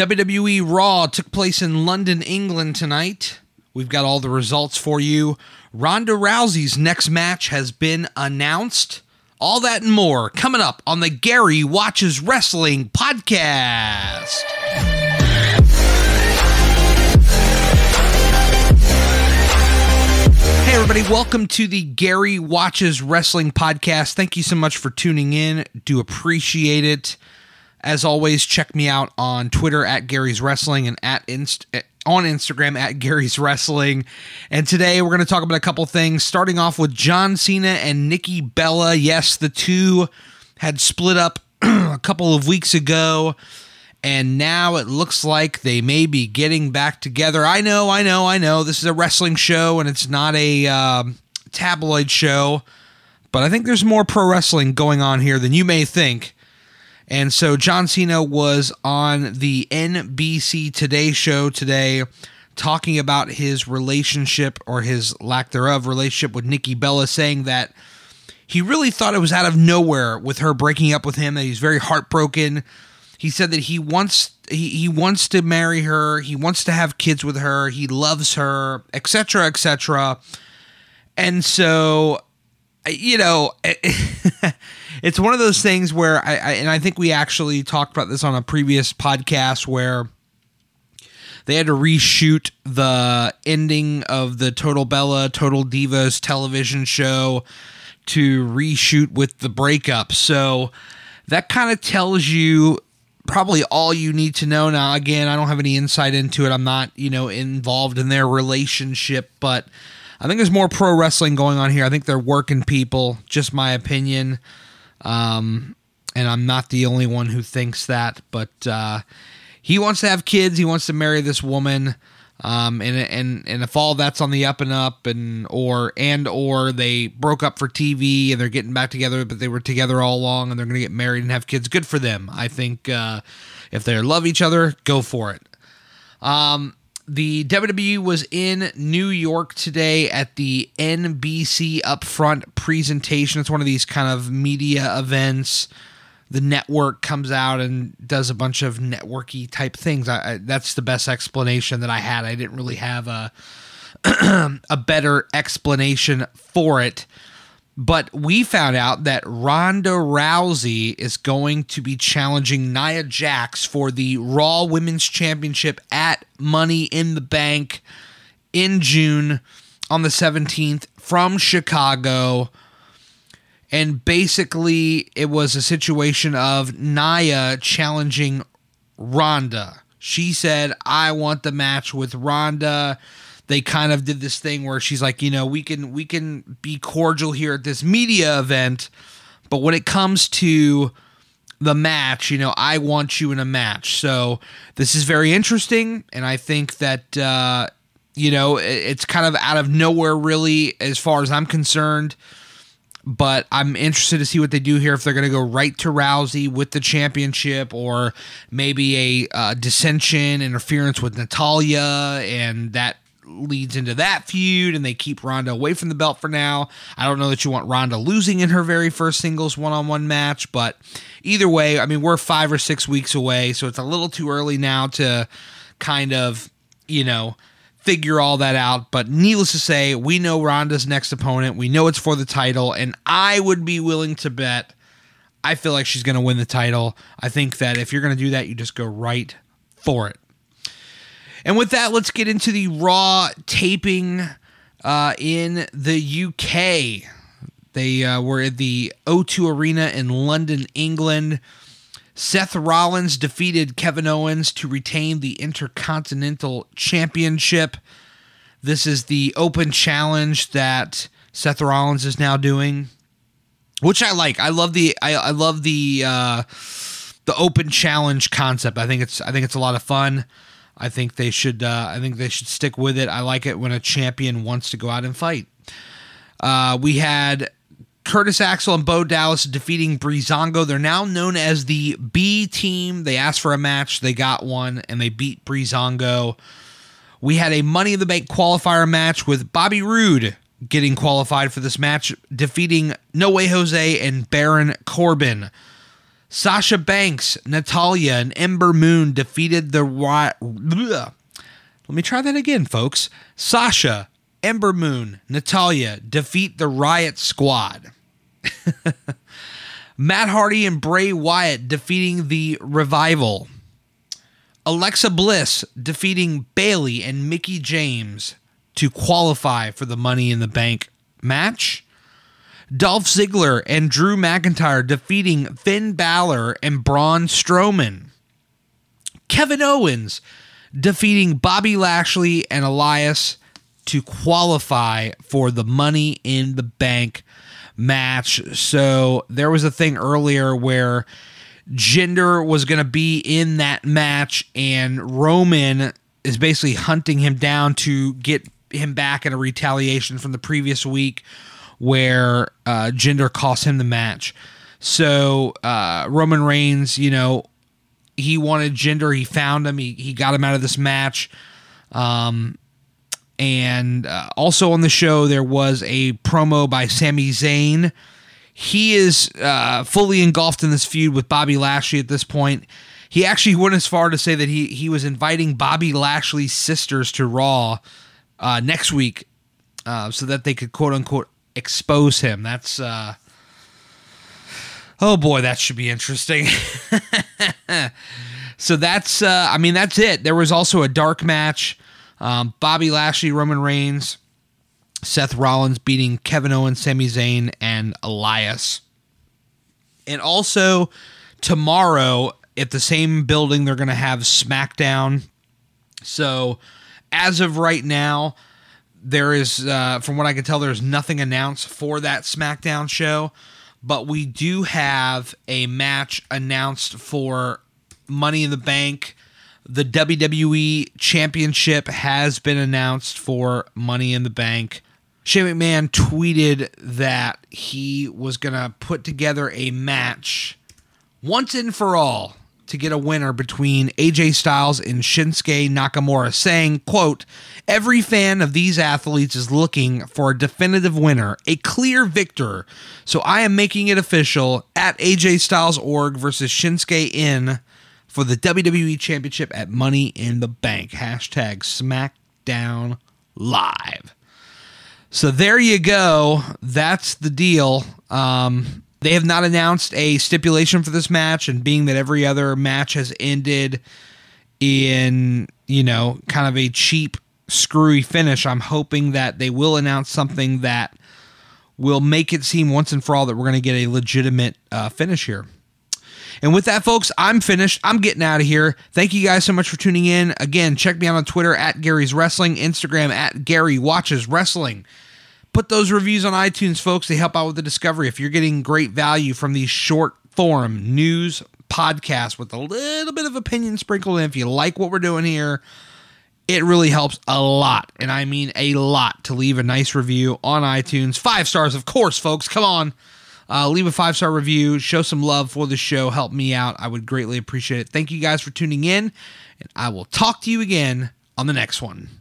WWE Raw took place in London, England tonight. We've got all the results for you. Ronda Rousey's next match has been announced. All that and more coming up on the Gary Watches Wrestling podcast. Hey, everybody, welcome to the Gary Watches Wrestling podcast. Thank you so much for tuning in. Do appreciate it. As always, check me out on Twitter at Gary's Wrestling and at Inst- on Instagram at Gary's Wrestling. And today we're going to talk about a couple things, starting off with John Cena and Nikki Bella. Yes, the two had split up a couple of weeks ago and now it looks like they may be getting back together. I know, I know, I know. This is a wrestling show and it's not a um, tabloid show, but I think there's more pro wrestling going on here than you may think. And so John Cena was on the NBC Today show today talking about his relationship or his lack thereof relationship with Nikki Bella, saying that he really thought it was out of nowhere with her breaking up with him, that he's very heartbroken he said that he wants he, he wants to marry her, he wants to have kids with her, he loves her, etc., etc. And so, you know, it's one of those things where I, I and I think we actually talked about this on a previous podcast where they had to reshoot the ending of the Total Bella Total Divas television show to reshoot with the breakup. So that kind of tells you probably all you need to know now again i don't have any insight into it i'm not you know involved in their relationship but i think there's more pro wrestling going on here i think they're working people just my opinion um, and i'm not the only one who thinks that but uh, he wants to have kids he wants to marry this woman um, and and and if all that's on the up and up, and or and or they broke up for TV and they're getting back together, but they were together all along and they're going to get married and have kids. Good for them. I think uh, if they love each other, go for it. Um, the WWE was in New York today at the NBC Upfront presentation. It's one of these kind of media events the network comes out and does a bunch of networky type things. I, I, that's the best explanation that I had. I didn't really have a a better explanation for it. But we found out that Ronda Rousey is going to be challenging Nia Jax for the Raw Women's Championship at Money in the Bank in June on the 17th from Chicago and basically it was a situation of Nia challenging Ronda. She said, "I want the match with Ronda." They kind of did this thing where she's like, "You know, we can we can be cordial here at this media event, but when it comes to the match, you know, I want you in a match." So, this is very interesting and I think that uh you know, it's kind of out of nowhere really as far as I'm concerned but I'm interested to see what they do here. If they're going to go right to Rousey with the championship, or maybe a uh, dissension, interference with Natalya, and that leads into that feud, and they keep Ronda away from the belt for now. I don't know that you want Ronda losing in her very first singles one on one match, but either way, I mean, we're five or six weeks away, so it's a little too early now to kind of, you know, figure all that out. But needless to say, we know Ronda's next opponent. We know it's for the title, and I would be willing to bet. I feel like she's going to win the title. I think that if you're going to do that, you just go right for it. And with that, let's get into the Raw taping uh, in the UK. They uh, were at the O2 Arena in London, England. Seth Rollins defeated Kevin Owens to retain the Intercontinental Championship. This is the open challenge that Seth Rollins is now doing, which I like. I love the I, I love the uh, the open challenge concept. I think it's I think it's a lot of fun. I think they should uh, I think they should stick with it. I like it when a champion wants to go out and fight. Uh, we had Curtis Axel and Bo Dallas defeating Breezango. They're now known as the B team. They asked for a match, they got one, and they beat Breezango. We had a Money in the Bank qualifier match with Bobby Roode getting qualified for this match, defeating No Way Jose and Baron Corbin. Sasha Banks, Natalya, and Ember Moon defeated the Riot. Let me try that again, folks. Sasha, Ember Moon, Natalya defeat the Riot Squad. Matt Hardy and Bray Wyatt defeating the Revival. Alexa Bliss defeating Bayley and Mickie James to qualify for the Money in the Bank match. Dolph Ziggler and Drew McIntyre defeating Finn Balor and Braun Strowman. Kevin Owens defeating Bobby Lashley and Elias to qualify for the Money in the Bank match. So there was a thing earlier where Jinder was going to be in that match, and Roman is basically hunting him down to get him back in a retaliation from the previous week where uh, Jinder cost him the match. So uh, Roman Reigns, you know, he wanted Jinder. He found him. He, he got him out of this match. Um, and uh, also on the show, there was a promo by Sami Zayn. He is uh, fully engulfed in this feud with Bobby Lashley at this point. He actually went as far to say that he, he was inviting Bobby Lashley's sisters to Raw uh, next week uh, so that they could quote unquote expose him. That's uh Oh boy, that should be interesting. so that's uh I mean that's it. There was also a dark match. Um, Bobby Lashley, Roman Reigns, Seth Rollins beating Kevin Owens, Sami Zayn, and Elias. And also tomorrow at the same building, they're going to have SmackDown. So as of right now, there is, uh, from what I can tell, there's nothing announced for that SmackDown show, but we do have a match announced for Money in the Bank. The WWE Championship has been announced for Money in the Bank. Shane McMahon tweeted that he was going to put together a match once and for all to get a winner between AJ Styles and Shinsuke Nakamura, saying, quote, Every fan of these athletes is looking for a definitive winner, a clear victor. So I am making it official at AJ Styles org versus Shinsuke in for the WWE Championship at Money in the Bank. Hashtag SmackDown Live. So there you go. That's the deal. Um, they have not announced a stipulation for this match, and being that every other match has ended in, you know, kind of a cheap, screwy finish, I'm hoping that they will announce something that will make it seem once and for all that we're going to get a legitimate uh, finish here. And with that, folks, I'm finished. I'm getting out of here. Thank you guys so much for tuning in. Again, check me out on Twitter at Gary's Wrestling, Instagram at Gary Watches Wrestling. Put those reviews on iTunes, folks. They help out with the discovery. If you're getting great value from these short form news podcasts with a little bit of opinion sprinkled in, if you like what we're doing here, it really helps a lot. And I mean a lot to leave a nice review on iTunes. Five stars, of course, folks. Come on. Uh, leave a five star review. Show some love for the show. Help me out. I would greatly appreciate it. Thank you guys for tuning in. And I will talk to you again on the next one.